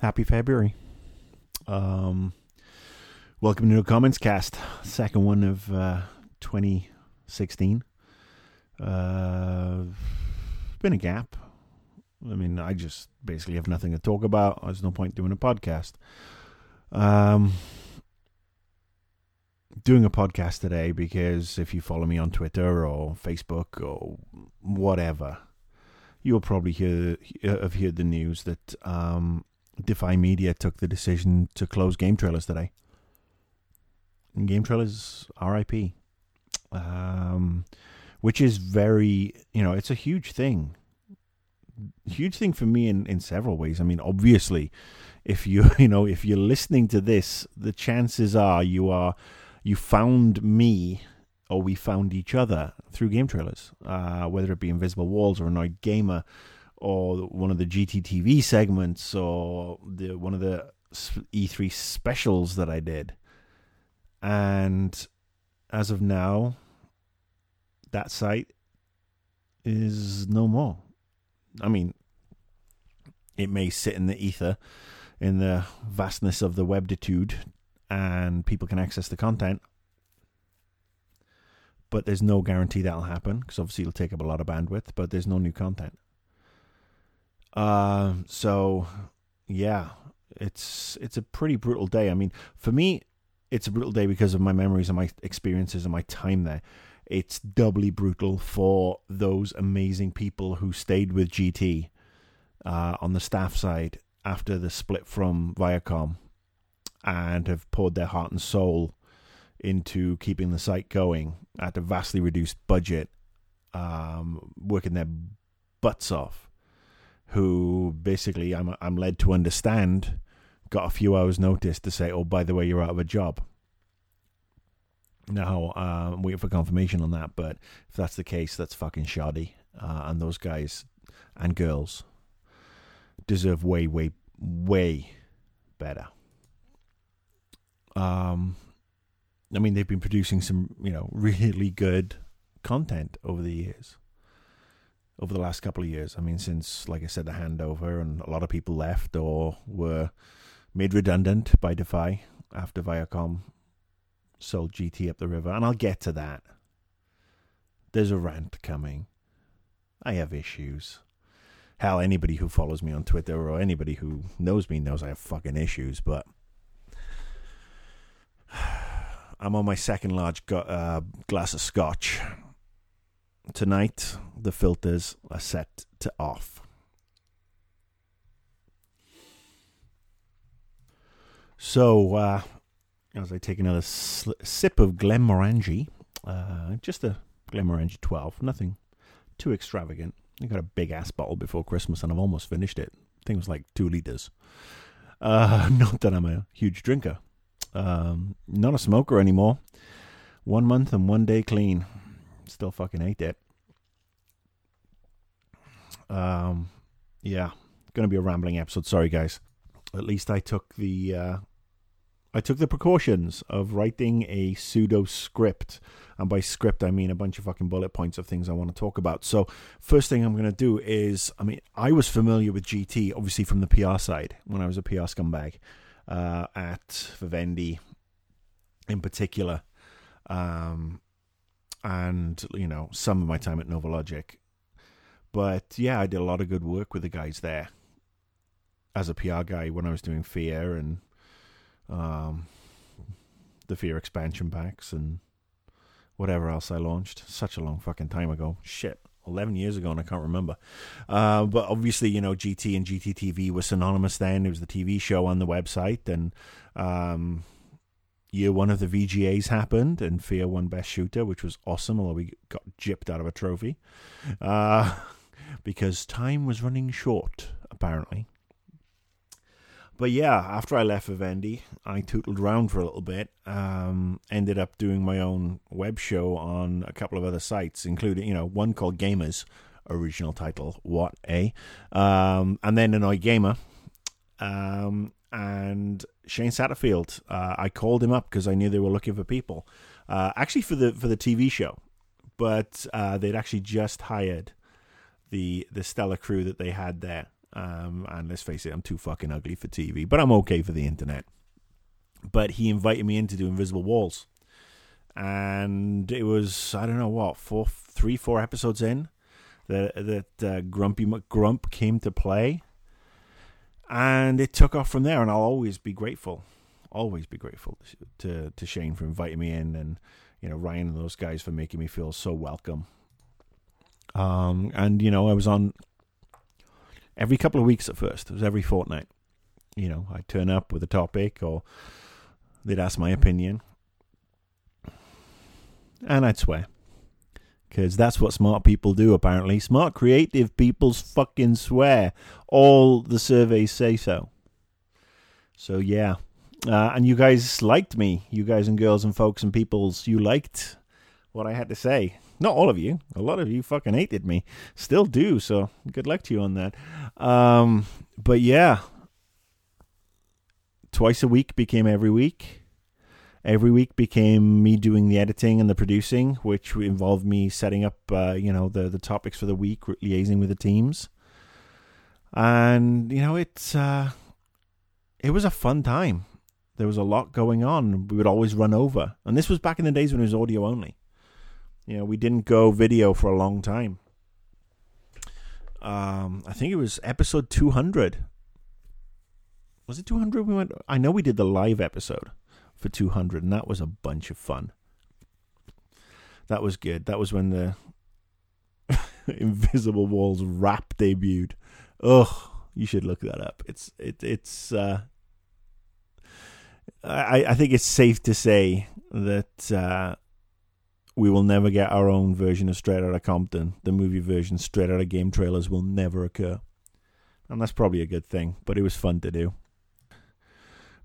Happy February. Um, welcome to the Comments Cast, second one of uh, 2016. Uh, been a gap. I mean, I just basically have nothing to talk about. There's no point doing a podcast. Um, doing a podcast today because if you follow me on Twitter or Facebook or whatever, you'll probably hear have heard the news that um, Defy Media took the decision to close Game Trailers today. And Game Trailers RIP, um, which is very you know it's a huge thing, huge thing for me in in several ways. I mean, obviously, if you you know if you're listening to this, the chances are you are you found me or we found each other through game trailers, uh, whether it be Invisible Walls or Annoyed Gamer or one of the GTTV segments or the one of the E3 specials that I did. And as of now, that site is no more. I mean, it may sit in the ether, in the vastness of the webitude, and people can access the content but there's no guarantee that'll happen because obviously it'll take up a lot of bandwidth, but there's no new content. Uh, so yeah, it's it's a pretty brutal day. I mean, for me, it's a brutal day because of my memories and my experiences and my time there. It's doubly brutal for those amazing people who stayed with GT uh, on the staff side after the split from Viacom and have poured their heart and soul into keeping the site going at a vastly reduced budget, um, working their butts off. Who basically, I'm I'm led to understand, got a few hours' notice to say, "Oh, by the way, you're out of a job." Now, uh, I'm waiting for confirmation on that, but if that's the case, that's fucking shoddy. Uh, and those guys and girls deserve way, way, way better. Um, I mean, they've been producing some, you know, really good content over the years, over the last couple of years. I mean, since, like I said, the handover and a lot of people left or were made redundant by Defy after Viacom sold GT up the river. And I'll get to that. There's a rant coming. I have issues. Hell, anybody who follows me on Twitter or anybody who knows me knows I have fucking issues, but I'm on my second large go- uh, glass of scotch. Tonight, the filters are set to off. So, uh, as I take another sl- sip of Glenmorangie, uh, just a Glenmorangie 12, nothing too extravagant. I got a big ass bottle before Christmas and I've almost finished it. I think it was like two liters. Uh, not that I'm a huge drinker, um, not a smoker anymore. One month and one day clean. Still fucking hate that. Um, yeah, gonna be a rambling episode. Sorry, guys. At least I took the uh, I took the precautions of writing a pseudo script, and by script I mean a bunch of fucking bullet points of things I want to talk about. So, first thing I'm to do is, I mean, I was familiar with GT obviously from the PR side when I was a PR scumbag uh, at Vivendi in particular, um, and you know some of my time at Novalogic. But yeah, I did a lot of good work with the guys there as a PR guy when I was doing Fear and um, the Fear expansion packs and whatever else I launched. Such a long fucking time ago. Shit. 11 years ago and I can't remember. Uh, but obviously, you know, GT and GTTV were synonymous then. It was the TV show on the website. And um, year one of the VGAs happened and Fear won Best Shooter, which was awesome, although we got gypped out of a trophy. Uh, because time was running short, apparently. But yeah, after I left Vivendi, I tootled around for a little bit. Um, ended up doing my own web show on a couple of other sites, including, you know, one called Gamers, original title, What A, um, and then Annoyed Gamer. Um, and Shane Satterfield, uh, I called him up because I knew they were looking for people, uh, actually for the for the TV show, but uh, they'd actually just hired the the stellar crew that they had there. Um, and let's face it, I'm too fucking ugly for TV, but I'm okay for the internet. But he invited me in to do Invisible Walls, and it was I don't know what four, three, four episodes in that that uh, Grumpy McGrump came to play, and it took off from there. And I'll always be grateful, always be grateful to to Shane for inviting me in, and you know Ryan and those guys for making me feel so welcome. Um, and you know I was on every couple of weeks at first. It was every fortnight. You know, I'd turn up with a topic or they'd ask my opinion. And I'd swear. Because that's what smart people do, apparently. Smart, creative people's fucking swear. All the surveys say so. So, yeah. Uh, and you guys liked me. You guys and girls and folks and peoples, you liked what I had to say. Not all of you. A lot of you fucking hated me. Still do, so good luck to you on that. Um, but yeah. Twice a week became every week. Every week became me doing the editing and the producing, which involved me setting up, uh, you know, the the topics for the week, liaising with the teams, and you know, it's uh, it was a fun time. There was a lot going on. We would always run over, and this was back in the days when it was audio only. You know, we didn't go video for a long time. Um, I think it was episode 200. Was it 200? We went. I know we did the live episode for 200, and that was a bunch of fun. That was good. That was when the Invisible Walls rap debuted. Ugh, you should look that up. It's it it's. Uh, I I think it's safe to say that uh, we will never get our own version of Straight Outta Compton. The movie version, straight out of game trailers, will never occur. And that's probably a good thing, but it was fun to do.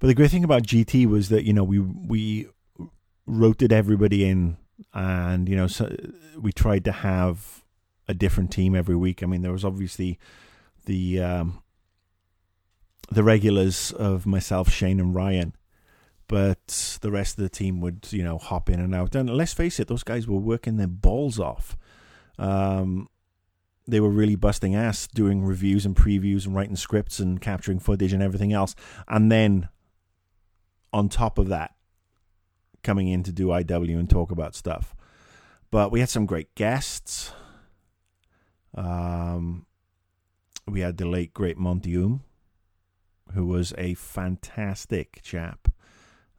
But the great thing about GT was that, you know, we we rotated everybody in and, you know, so we tried to have a different team every week. I mean, there was obviously the um, the regulars of myself, Shane and Ryan but the rest of the team would, you know, hop in and out. And let's face it, those guys were working their balls off. Um, they were really busting ass doing reviews and previews and writing scripts and capturing footage and everything else. And then on top of that, coming in to do IW and talk about stuff. But we had some great guests. Um, we had the late great Monty Oum, who was a fantastic chap.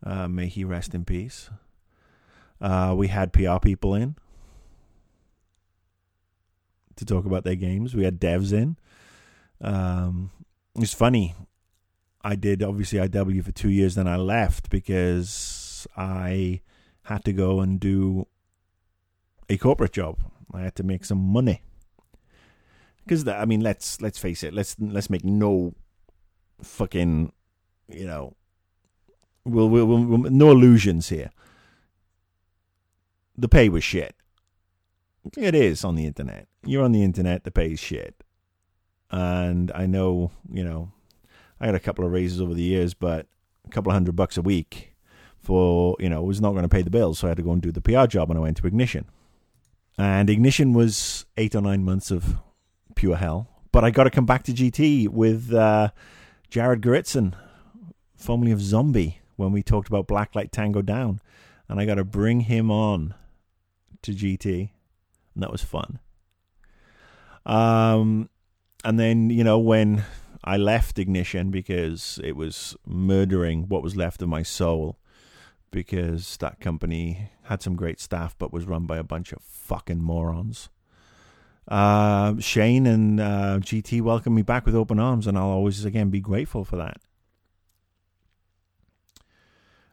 Uh, may he rest in peace. Uh, we had PR people in to talk about their games. We had devs in. Um, it's funny. I did obviously IW for two years, then I left because I had to go and do a corporate job. I had to make some money. Because I mean, let's let's face it. Let's let's make no fucking you know We'll, we'll, we'll, no illusions here. The pay was shit. It is on the internet. You're on the internet. The pay is shit. And I know, you know, I had a couple of raises over the years, but a couple of hundred bucks a week for, you know, was not going to pay the bills. So I had to go and do the PR job and I went to Ignition. And Ignition was eight or nine months of pure hell. But I got to come back to GT with uh, Jared Gerritzen, formerly of Zombie when we talked about Blacklight Tango Down, and I got to bring him on to GT, and that was fun. Um, and then you know when I left Ignition because it was murdering what was left of my soul, because that company had some great staff but was run by a bunch of fucking morons. Uh, Shane and uh, GT welcomed me back with open arms, and I'll always again be grateful for that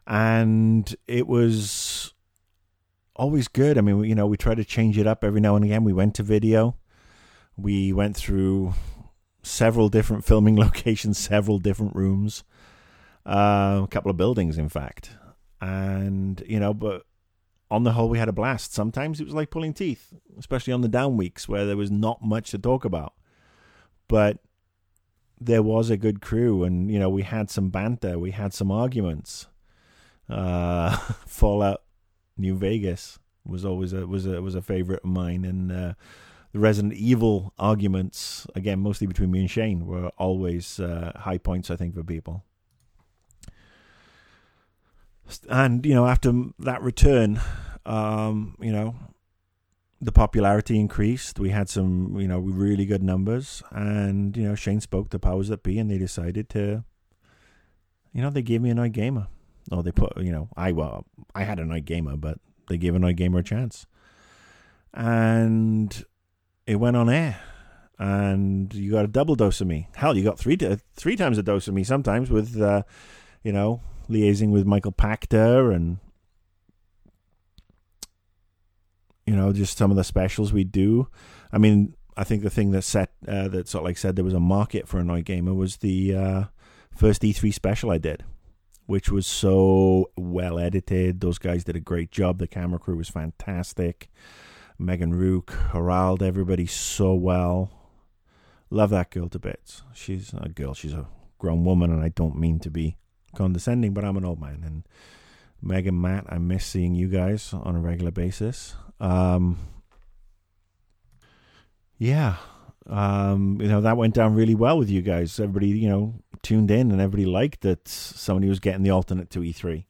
and it was always good. I mean, you know, we try to change it up every now and again. We went to video. We went through several different filming locations, several different rooms, uh, a couple of buildings, in fact. And, you know, but on the whole, we had a blast. Sometimes it was like pulling teeth, especially on the down weeks where there was not much to talk about. But there was a good crew, and, you know, we had some banter, we had some arguments uh, Fallout New Vegas was always a was a was a favorite of mine, and uh, the Resident Evil arguments, again, mostly between me and Shane, were always uh, high points, I think, for people. And, you know, after that return, um, you know, the popularity increased. We had some, you know, really good numbers. And, you know, Shane spoke to powers that be and they decided to, you know, they gave me Annoyed Gamer. Oh, they put, you know, I, well, I had Annoyed Gamer, but they gave Annoyed Gamer a chance. And it went on air, and you got a double dose of me. Hell, you got three three times a dose of me sometimes with, uh, you know, liaising with Michael Pachter and you know just some of the specials we do. I mean, I think the thing that set uh, that sort of like said there was a market for Annoyed Gamer was the uh, first E3 special I did, which was so well edited. Those guys did a great job. The camera crew was fantastic. Megan Rook, Harald, everybody so well. Love that girl to bits. She's a girl, she's a grown woman, and I don't mean to be condescending, but I'm an old man. And Megan, Matt, I miss seeing you guys on a regular basis. Um, yeah, um, you know, that went down really well with you guys. Everybody, you know, tuned in and everybody liked that somebody was getting the alternate to E3.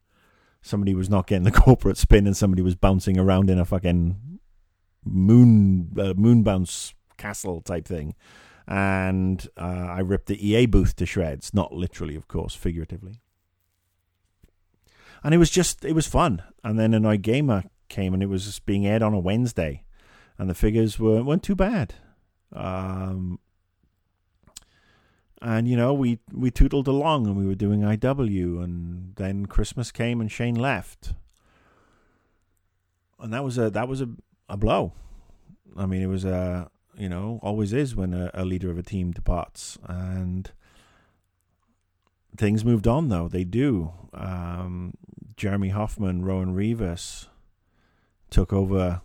Somebody was not getting the corporate spin and somebody was bouncing around in a fucking moon uh, castle type thing, and uh, I ripped the EA booth to shreds. Not literally, of course, figuratively. And it was just it was fun. And then Annoyed Gamer came, and it was being aired on a Wednesday, and the figures were weren't too bad. Um, and you know we we tootled along and we were doing IW and then Christmas came and Shane left and that was a that was a a blow. I mean, it was a you know always is when a, a leader of a team departs, and things moved on though. They do. Um, Jeremy Hoffman, Rohan Rivas took over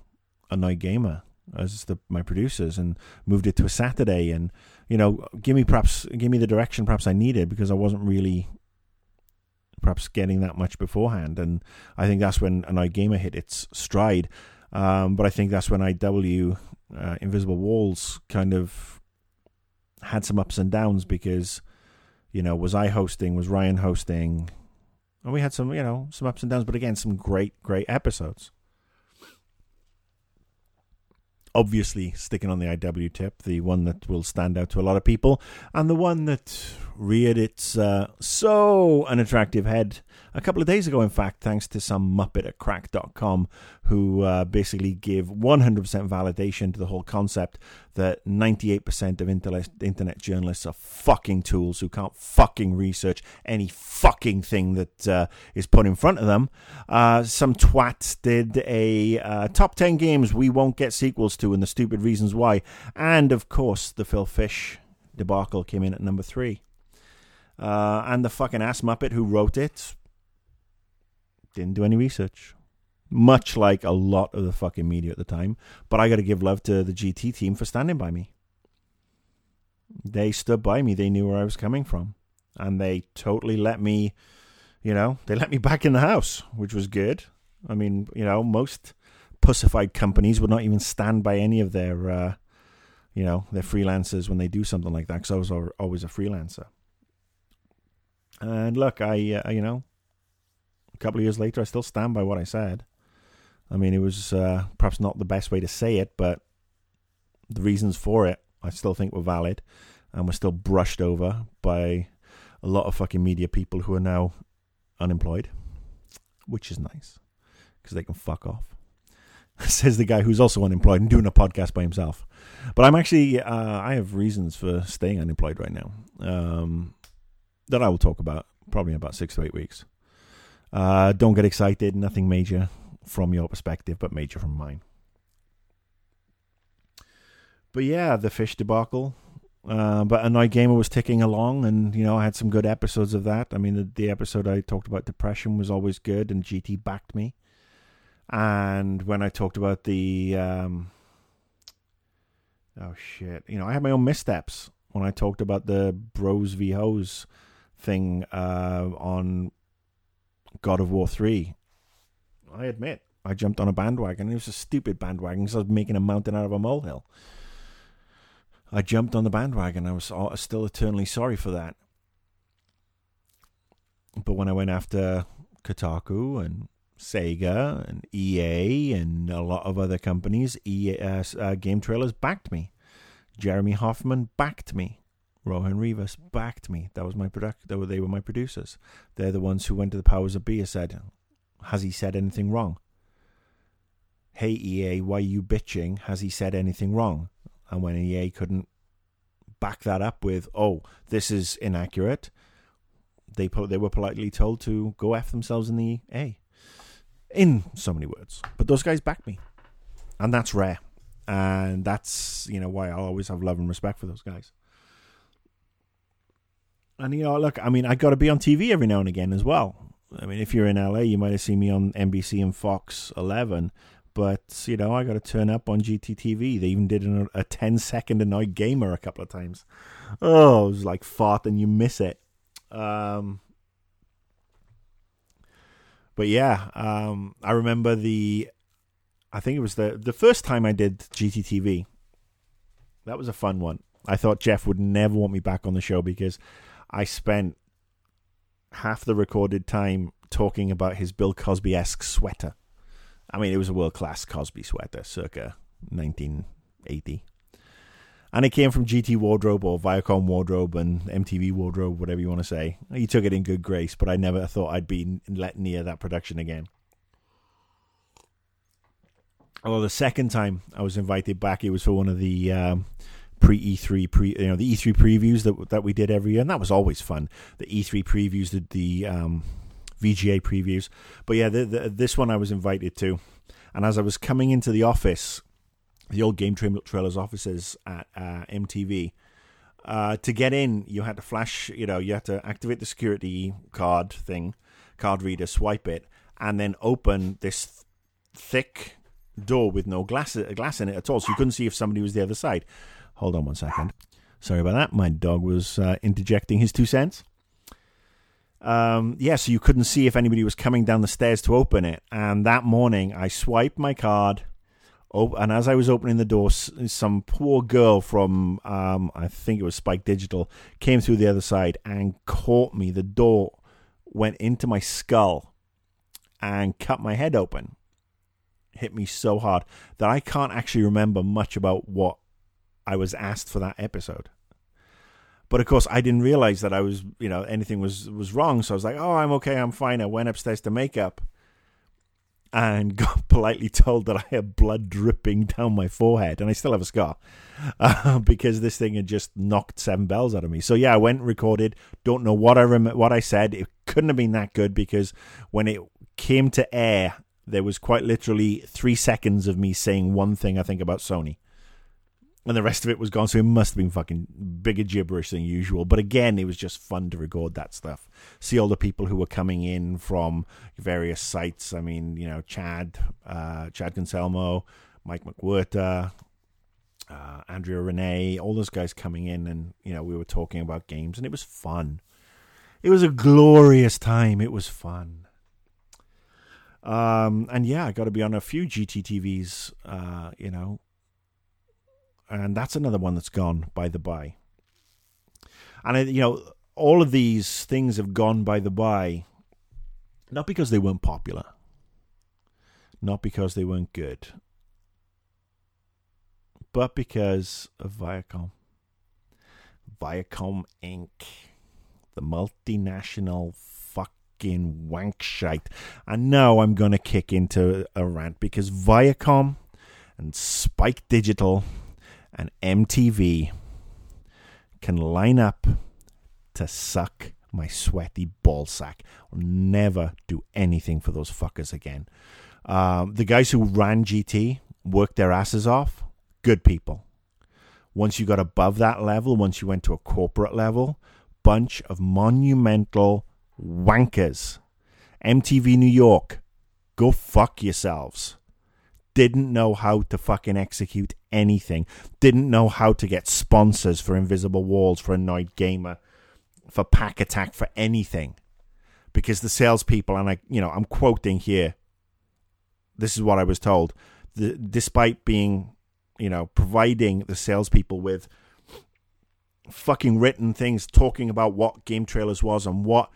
Annoyed Gamer as the, my producers and moved it to a Saturday and you know give me perhaps give me the direction perhaps I needed because I wasn't really perhaps getting that much beforehand and I think that's when Annoyed Gamer hit its stride um, but I think that's when IW uh, Invisible Walls kind of had some ups and downs because, you know, was I hosting? Was Ryan hosting? And we had some, you know, some ups and downs, but again, some great, great episodes. Obviously, sticking on the IW tip, the one that will stand out to a lot of people, and the one that reared its uh, so unattractive head a couple of days ago, in fact, thanks to some muppet at crack.com who uh, basically give 100% validation to the whole concept that 98% of internet journalists are fucking tools who can't fucking research any fucking thing that uh, is put in front of them. Uh, some twats did a uh, top 10 games we won't get sequels to and the stupid reasons why. And of course, the Phil Fish debacle came in at number three. Uh, and the fucking ass muppet who wrote it didn't do any research. Much like a lot of the fucking media at the time. But I got to give love to the GT team for standing by me. They stood by me. They knew where I was coming from. And they totally let me, you know, they let me back in the house, which was good. I mean, you know, most pussified companies would not even stand by any of their, uh, you know, their freelancers when they do something like that because I was always a freelancer. And look, I, uh, you know, a couple of years later, I still stand by what I said. I mean, it was uh, perhaps not the best way to say it, but the reasons for it I still think were valid and were still brushed over by a lot of fucking media people who are now unemployed, which is nice because they can fuck off. Says the guy who's also unemployed and doing a podcast by himself. But I'm actually, uh, I have reasons for staying unemployed right now um, that I will talk about probably in about six to eight weeks. Uh, don't get excited. Nothing major from your perspective, but major from mine. But yeah, the fish debacle. Uh, but Annoyed Gamer was ticking along, and you know I had some good episodes of that. I mean, the, the episode I talked about depression was always good, and GT backed me. And when I talked about the um, oh shit, you know, I had my own missteps when I talked about the Bros v Hoes thing uh, on God of War 3, I admit, I jumped on a bandwagon. It was a stupid bandwagon because I was making a mountain out of a molehill. I jumped on the bandwagon. I was still eternally sorry for that. But when I went after Kotaku and Sega and EA and a lot of other companies, EA, uh, uh, Game Trailers backed me. Jeremy Hoffman backed me. Rohan Rivas backed me. That was my product. They were, they were my producers. They're the ones who went to the powers of be and said, "Has he said anything wrong?" Hey EA, why are you bitching? Has he said anything wrong? And when EA couldn't back that up with, "Oh, this is inaccurate," they put, they were politely told to go f themselves in the A. In so many words, but those guys backed me, and that's rare, and that's you know why I'll always have love and respect for those guys. And you know, look, I mean, I got to be on TV every now and again as well. I mean, if you're in LA, you might have seen me on NBC and Fox 11, but you know, I got to turn up on GTTV. They even did an, a 10 second annoyed gamer a couple of times. Oh, it was like fart and you miss it. Um, but yeah, um, I remember the, I think it was the the first time I did GTTV. That was a fun one. I thought Jeff would never want me back on the show because I spent half the recorded time talking about his Bill Cosby esque sweater. I mean, it was a world class Cosby sweater, circa 1980. And it came from GT Wardrobe or Viacom Wardrobe and MTV Wardrobe, whatever you want to say. He took it in good grace, but I never thought I'd be let near that production again. Although the second time I was invited back, it was for one of the um, pre E3 pre you know the E3 previews that that we did every year, and that was always fun. The E3 previews, the, the um, VGA previews, but yeah, the, the, this one I was invited to, and as I was coming into the office, the old Game tra- Trailers offices at uh, MTV. Uh, to get in, you had to flash, you know, you had to activate the security card thing, card reader, swipe it, and then open this th- thick door with no glass glass in it at all, so you couldn't see if somebody was the other side. Hold on one second. Sorry about that. My dog was uh, interjecting his two cents. Um, yeah, so you couldn't see if anybody was coming down the stairs to open it. And that morning, I swiped my card. Oh, and as I was opening the door, some poor girl from, um, I think it was Spike Digital, came through the other side and caught me. The door went into my skull and cut my head open. Hit me so hard that I can't actually remember much about what I was asked for that episode. But of course, I didn't realize that I was, you know, anything was was wrong. So I was like, "Oh, I'm okay, I'm fine." I went upstairs to makeup, and got politely told that I had blood dripping down my forehead, and I still have a scar uh, because this thing had just knocked seven bells out of me. So yeah, I went and recorded. Don't know what I rem- what I said. It couldn't have been that good because when it came to air, there was quite literally three seconds of me saying one thing I think about Sony and the rest of it was gone. So it must have been fucking bigger gibberish than usual. But again, it was just fun to record that stuff. See all the people who were coming in from various sites. I mean, you know, Chad, uh, Chad Concelmo, Mike McWhirter, uh, Andrea Rene, all those guys coming in, and you know, we were talking about games, and it was fun. It was a glorious time. It was fun. Um, and yeah, I got to be on a few GTTVs, uh, you know, and that's another one that's gone by the by. And you know, all of these things have gone by the by, not because they weren't popular, not because they weren't good, but because of Viacom. Viacom Inc., the multinational fucking wank shite. And now I'm going to kick into a rant because Viacom and Spike Digital and MTV can line up to suck my sweaty ballsack. I'll never do anything for those fuckers again. Um, the guys who ran GT worked their asses off. Good people. Once you got above that level, once you went to a corporate level, bunch of monumental wankers. MTV New York, go fuck yourselves didn't know how to fucking execute anything, didn't know how to get sponsors for Invisible Walls, for Annoyed Gamer, for Pach-Attack, for anything. Because the salespeople, and I, you know, I'm quoting here, this is what I was told, the, despite being, you know, providing the salespeople with fucking written things talking about what game trailers was and what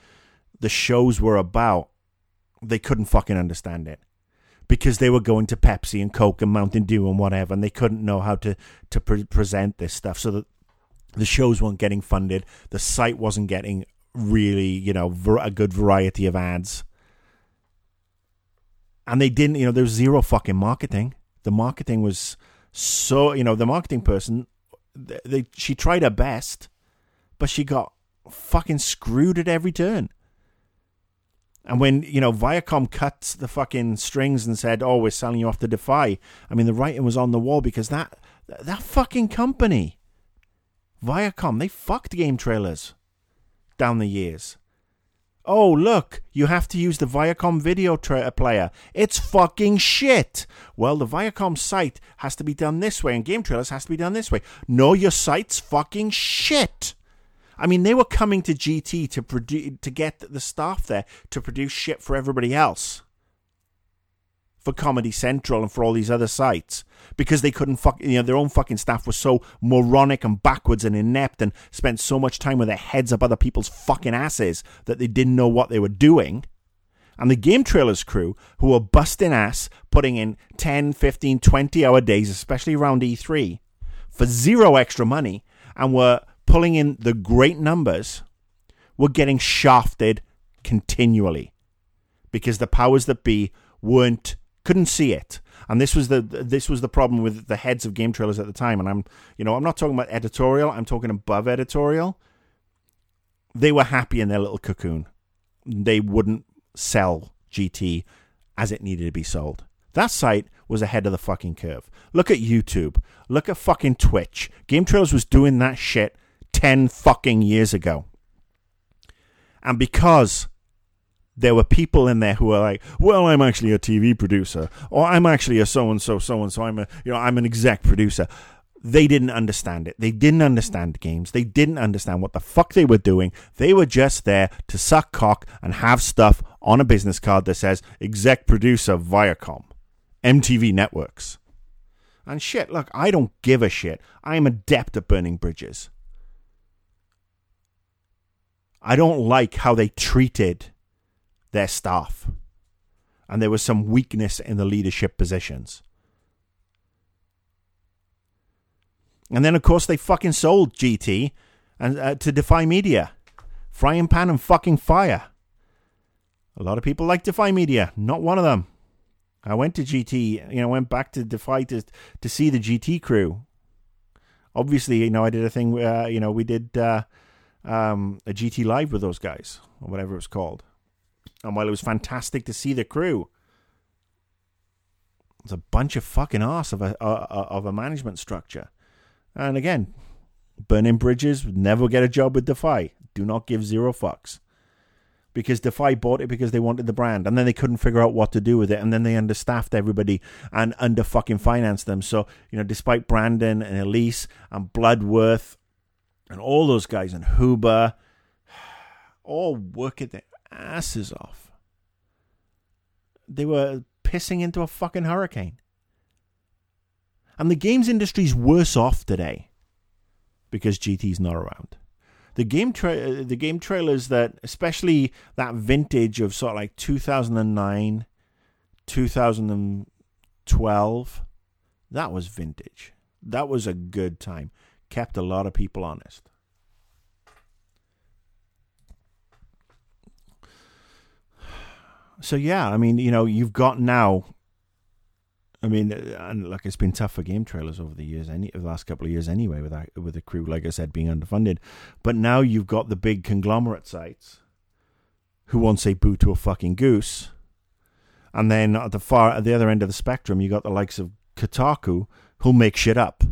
the shows were about, they couldn't fucking understand it because they were going to Pepsi and Coke and Mountain Dew and whatever, and they couldn't know how to to pre- present this stuff. So that the shows weren't getting funded, the site wasn't getting really, you know, a good variety of ads, and they didn't. You know, there was zero fucking marketing. The marketing was so, you know, the marketing person, they, they she tried her best, but she got fucking screwed at every turn. And when, you know, Viacom cut the fucking strings and said, oh, we're selling you off to Defy, I mean, the writing was on the wall because that, that fucking company, Viacom, they fucked game trailers down the years. Oh, look, you have to use the Viacom video tra- uh, player. It's fucking shit. Well, the Viacom site has to be done this way, and Game Trailers has to be done this way. No, your site's fucking shit. I mean, they were coming to GT to produce to get the staff there to produce shit for everybody else, for Comedy Central and for all these other sites because they couldn't fuck. You know, their own fucking staff was so moronic and backwards and inept and spent so much time with their heads up other people's fucking asses that they didn't know what they were doing. And the game trailers crew, who were busting ass, putting in 10, 15, 20 hour days, especially around E3, for zero extra money, and were pulling in the great numbers were getting shafted continually because the powers that be weren't couldn't see it. And this was the this was the problem with the heads of game trailers at the time. And i'm you know i'm not talking about editorial. I'm talking above editorial. They were happy in their little cocoon. They wouldn't sell gt as it needed to be sold. That site was ahead of the fucking curve. Look at youtube. Look at fucking twitch. Game trailers was doing that shit 10 fucking years ago. And because there were people in there who were like, "Well, I'm actually a TV producer, or I'm actually a so and so, so and so. I'm a, you know, I'm an exec producer." They didn't understand it. They didn't understand games. They didn't understand what the fuck they were doing. They were just there to suck cock and have stuff on a business card that says exec producer Viacom, MTV Networks. And shit, look, I don't give a shit. I am adept at burning bridges. I don't like how they treated their staff. And there was some weakness in the leadership positions. And then, of course, they fucking sold GT and uh, to Defy Media. Frying pan and fucking fire. A lot of people like Defy Media. Not one of them. I went to GT, you know, went back to Defy to, to see the GT crew. Obviously, you know, I did a thing, uh, you know, we did uh, um, a GT Live with those guys, or whatever it was called. And while it was fantastic to see the crew, it's a bunch of fucking ass of a uh, of a management structure. And again, burning bridges, never get a job with Defy. Do not give zero fucks. Because Defy bought it because they wanted the brand, and then they couldn't figure out what to do with it, and then they understaffed everybody and under fucking financed them. So you know, despite Brandon and Elise and Bloodworth and all those guys in Huber, all working their asses off. They were pissing into a fucking hurricane. And the games industry's worse off today because GT's not around. The game tra- the game trailers that especially that vintage of sort of like 2009, 2012, that was vintage. That was a good time kept a lot of people honest. So yeah, I mean, you know, you've got now. I mean, and like it's been tough for game trailers over the years, any of the last couple of years anyway, with that, with the crew, like I said, being underfunded. But now you've got the big conglomerate sites who won't say boo to a fucking goose, and then at the far at the other end of the spectrum, you got the likes of Kotaku who'll make shit up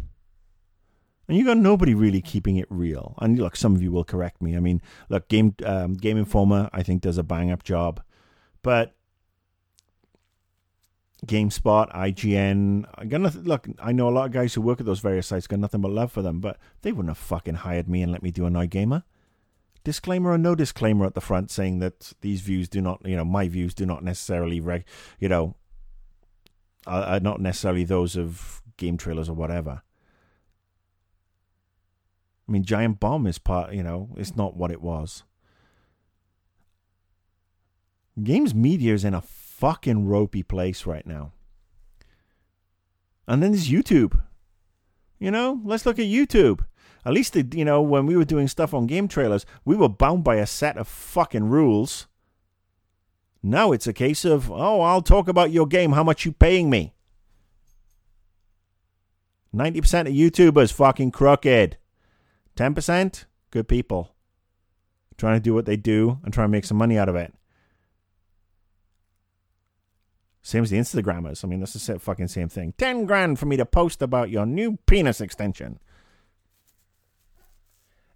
and you got nobody really keeping it real. And look, some of you will correct me. I mean, look, Game um, Game Informer I think does a bang up job, but GameSpot, IGN, I got nothing. Look, I know a lot of guys who work at those various sites. Got nothing but love for them, but they wouldn't have fucking hired me and let me do Annoyed Gamer. Disclaimer or no disclaimer at the front saying that these views do not, you know, my views do not necessarily, reg, you know, are, are not necessarily those of game trailers or whatever. I mean, Giant Bomb is part, you know, it's not what it was. Games media is in a fucking ropey place right now. And then there's YouTube. You know, let's look at YouTube. At least, you know, when we were doing stuff on game trailers, we were bound by a set of fucking rules. Now it's a case of, oh, I'll talk about your game. How much you paying me? 90% of YouTubers fucking crooked. 10% good people. Trying to do what they do and try to make some money out of it. Same as the Instagrammers. I mean, that's the fucking same thing. 10 grand for me to post about your new penis extension.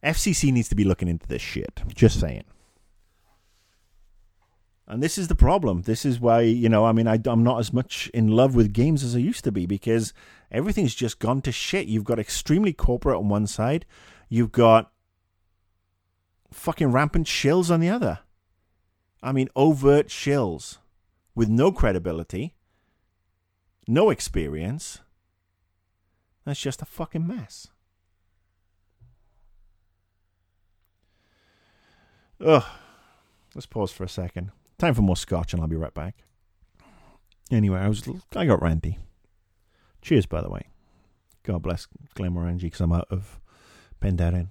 FCC needs to be looking into this shit. Just saying. And this is the problem. This is why, you know, I mean, I, am not as much in love with games as I used to be because everything's just gone to shit. You've got extremely corporate on one side, you've got fucking rampant shills on the other. I mean, overt shills with no credibility, no experience. That's just a fucking mess. Ugh. Let's pause for a second. Time for more scotch, and I'll be right back. Anyway, I was I got ranty. Cheers, by the way. God bless Glenmorangie because I'm out of Penderyn.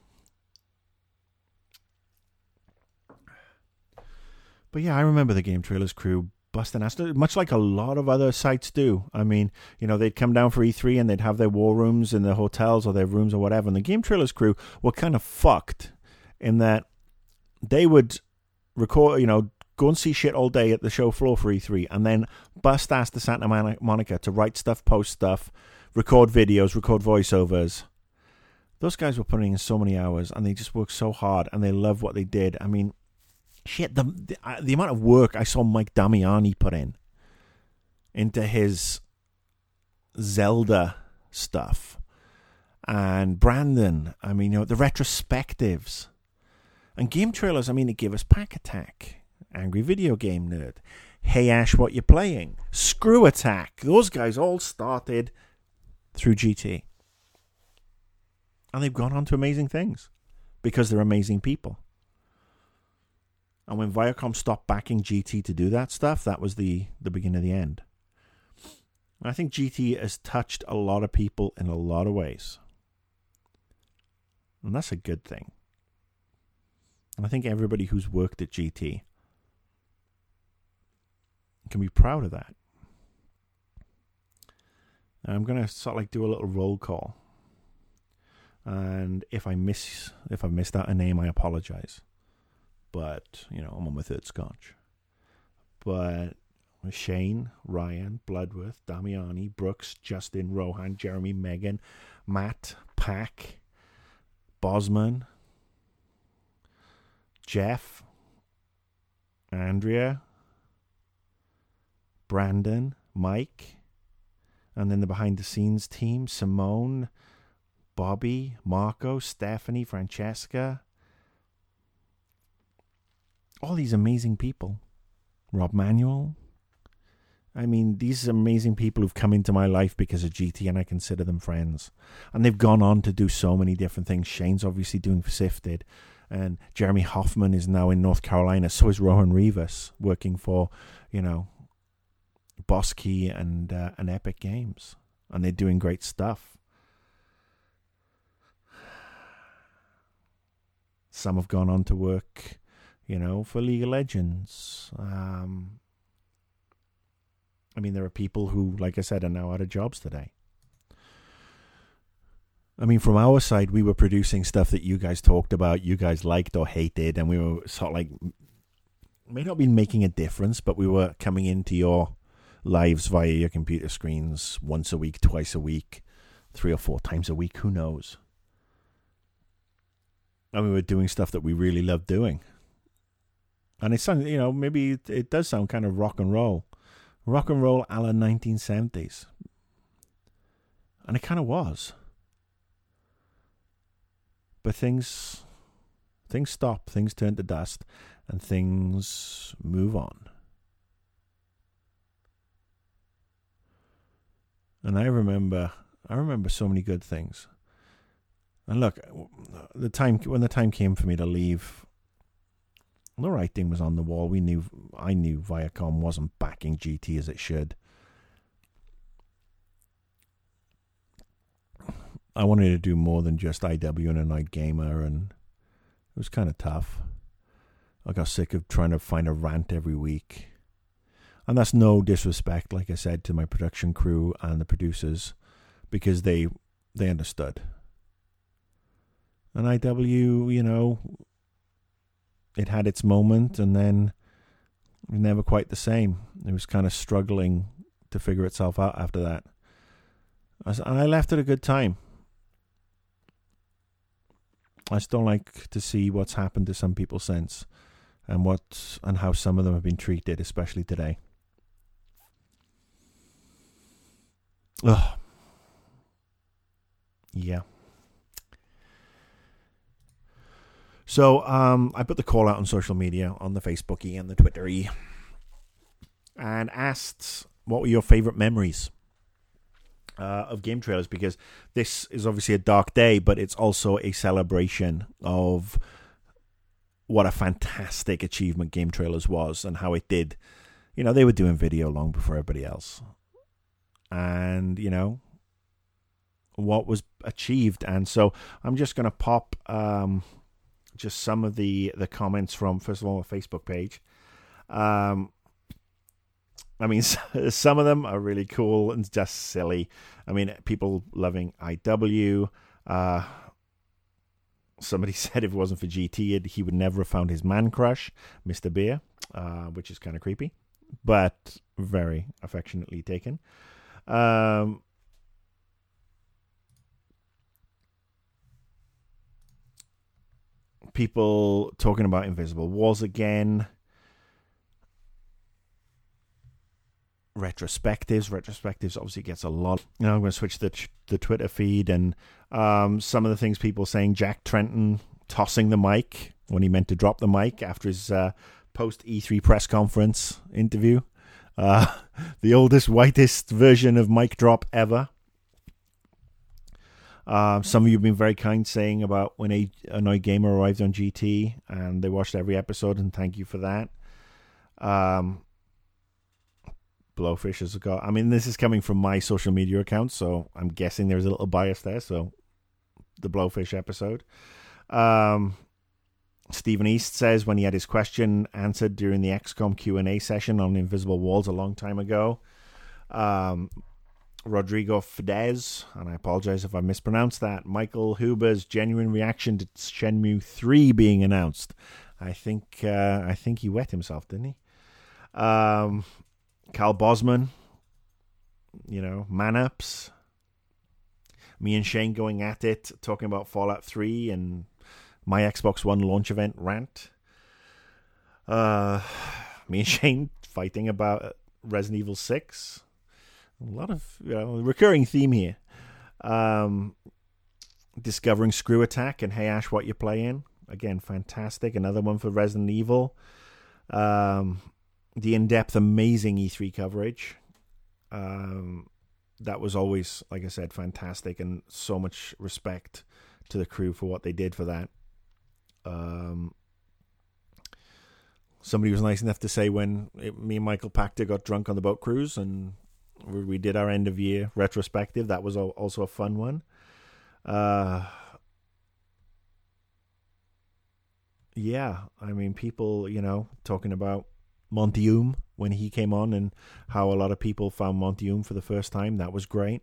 But yeah, I remember the game trailers crew busting ass, much like a lot of other sites do. I mean, you know, they'd come down for E3 and they'd have their war rooms in their hotels or their rooms or whatever. And the game trailers crew were kind of fucked in that they would record, you know, go and see shit all day at the show floor for E3, and then bust ass to Santa Monica to write stuff, post stuff, record videos, record voiceovers. Those guys were putting in so many hours, and they just worked so hard, and they love what they did. I mean, shit, the the, uh, the amount of work I saw Mike Damiani put in into his Zelda stuff, and Brandon. I mean, you know, the retrospectives and game trailers, I mean, it gave us Pach-Attack, Angry Video Game Nerd, Hey Ash, What You Playing, Screw Attack. Those guys all started through GT. And they've gone on to amazing things because they're amazing people. And when Viacom stopped backing GT to do that stuff, that was the, the beginning of the end. I think GT has touched a lot of people in a lot of ways. And that's a good thing. And I think everybody who's worked at GT can be proud of that. Now I'm going to sort of like do a little roll call. And if I miss if I missed out a name, I apologize. But, you know, I'm on my third scotch. But Shane, Ryan, Bloodworth, Damiani, Brooks, Justin, Rohan, Jeremy, Megan, Matt, Pack, Bosman, Jeff, Andrea, Brandon, Mike, and then the behind the scenes team Simone, Bobby, Marco, Stephanie, Francesca. All these amazing people. Rob Manuel. I mean, these amazing people who've come into my life because of GT, and I consider them friends. And they've gone on to do so many different things. Shane's obviously doing Sifted and Jeremy Hoffman is now in North Carolina. So is Rohan Rivas working for, you know, Boss Key and uh, and Epic Games, and they're doing great stuff. Some have gone on to work, you know, for League of Legends. Um, I mean, there are people who, like I said, are now out of jobs today. I mean, from our side, we were producing stuff that you guys talked about, you guys liked or hated, and we were sort of like may not be making a difference, but we were coming into your lives via your computer screens once a week, twice a week, three or four times a week, who knows? And we were doing stuff that we really loved doing. And it sounds, you know, maybe it, it does sound kind of rock and roll. Rock and roll a la 1970s. And it kind of was. But things things stop, things turn to dust, and things move on. And I remember I remember so many good things. And look, the time when the time came for me to leave, the writing was on the wall. We knew, I knew Viacom wasn't backing GT as it should. I wanted to do more than just IW and Annoyed Gamer, and it was kind of tough. I got sick of trying to find a rant every week. And that's no disrespect, like I said, to my production crew and the producers, because they they understood. And IW, you know, it had its moment and then never quite the same. It was kind of struggling to figure itself out after that. And I left at a good time. I still like to see what's happened to some people since and what and how some of them have been treated, especially today. Ugh. Yeah. So um, I put the call out on social media, on the Facebooky and the Twittery, and asked what were your favorite memories uh, of game trailers because this is obviously a dark day, but it's also a celebration of what a fantastic achievement game trailers was and how it did. You know, they were doing video long before everybody else. And, you know, what was achieved. And so I'm just going to pop um, just some of the, the comments from, first of all, the Facebook page. Um, I mean, some of them are really cool and just silly. I mean, people loving IW. Uh, somebody said if it wasn't for GT, he would never have found his man crush, Mr. Beer, uh, which is kind of creepy, but very affectionately taken. Um, people talking about Invisible Walls again. retrospectives. Retrospectives obviously gets a lot. You know, I'm going to switch the the Twitter feed and um, some of the things people saying. Jack Tretton tossing the mic when he meant to drop the mic after his uh, post E3 press conference interview. Uh, the oldest, whitest version of mic drop ever. Uh, some of you have been very kind saying about when a Annoyed Gamer arrived on GT and they watched every episode, and thank you for that. Um, Blowfish has got. I mean, this is coming from my social media account, so I'm guessing there's a little bias there. So, the Blowfish episode. Um, Stephen East says when he had his question answered during the XCOM Q and A session on Invisible Walls a long time ago. Um, Rodrigo Fidesz, and I apologize if I mispronounced that. Michael Huber's genuine reaction to Shenmue Three being announced. I think uh, I think he wet himself, didn't he? Um, Cal Bosman, you know, man ups. Me and Shane going at it, talking about Fallout 3 and my Xbox One launch event rant. Uh, me and Shane fighting about Resident Evil 6. A lot of you know, recurring theme here. Um, discovering Screw Attack and Hey Ash, what you playing? Again, fantastic. Another one for Resident Evil. Um, the in-depth, amazing E3 coverage. Um, that was always, like I said, fantastic, and so much respect to the crew for what they did for that. Um, somebody was nice enough to say when it, me and Michael Pachter got drunk on the boat cruise and we did our end of year retrospective. That was also a fun one. Uh, yeah, I mean, people, you know, talking about Montium when he came on and how a lot of people found Montium for the first time. That was great.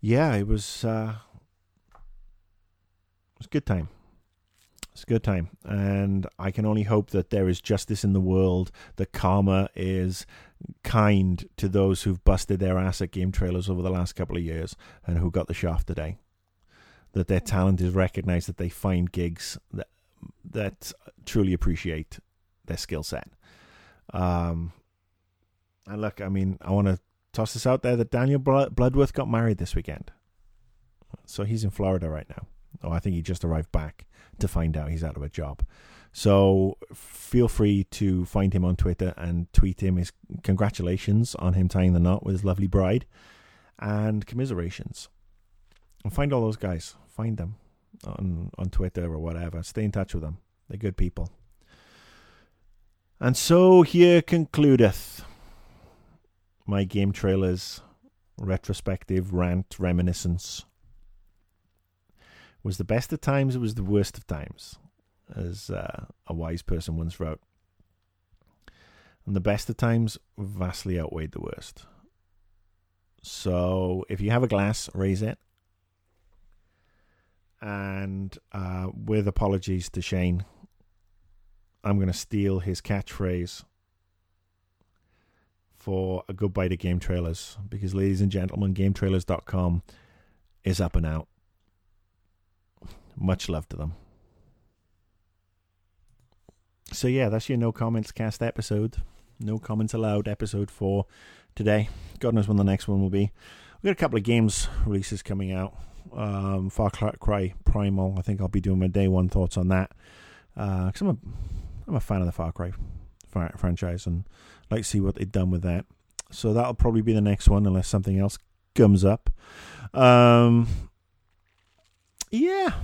Yeah, it was uh, it was a good time. It's a good time, and I can only hope that there is justice in the world. That karma is kind to those who've busted their ass at game trailers over the last couple of years and who got the shaft today. That their talent is recognized. That they find gigs that that truly appreciate their skill set. Um, and look, I mean, I want to toss this out there that Daniel Bloodworth got married this weekend. So he's in Florida right now. Oh, I think he just arrived back to find out he's out of a job. So feel free to find him on Twitter and tweet him his congratulations on him tying the knot with his lovely bride and commiserations. And find all those guys. find them on on Twitter or whatever. Stay in touch with them. They're good people. And so here concludeth my game trailers retrospective rant reminiscence. Was the best of times, it was the worst of times, as uh, a wise person once wrote. And the best of times vastly outweighed the worst. So if you have a glass, raise it. And uh, with apologies to Shane, I'm going to steal his catchphrase for a goodbye to game trailers because, ladies and gentlemen, gametrailers.com is up and out. Much love to them. So, yeah, that's your no comments cast episode. No comments allowed episode for today. God knows when the next one will be. We've got a couple of games releases coming out. Um, Far Cry Primal. I think I'll be doing my day one thoughts on that because uh, I'm a I'm a fan of the Far Cry franchise and like to see what they've done with that. So that'll probably be the next one unless something else comes up. Um, yeah.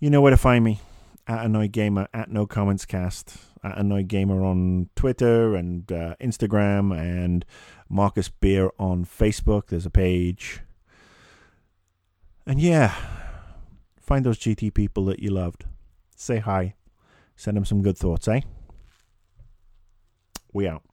You know where to find me at Annoyed Gamer at No Comments Cast at Annoyed Gamer on Twitter and uh, Instagram and Marcus Beer on Facebook. There's a page. And yeah, find those GT people that you loved. Say hi. Send them some good thoughts, eh? We out.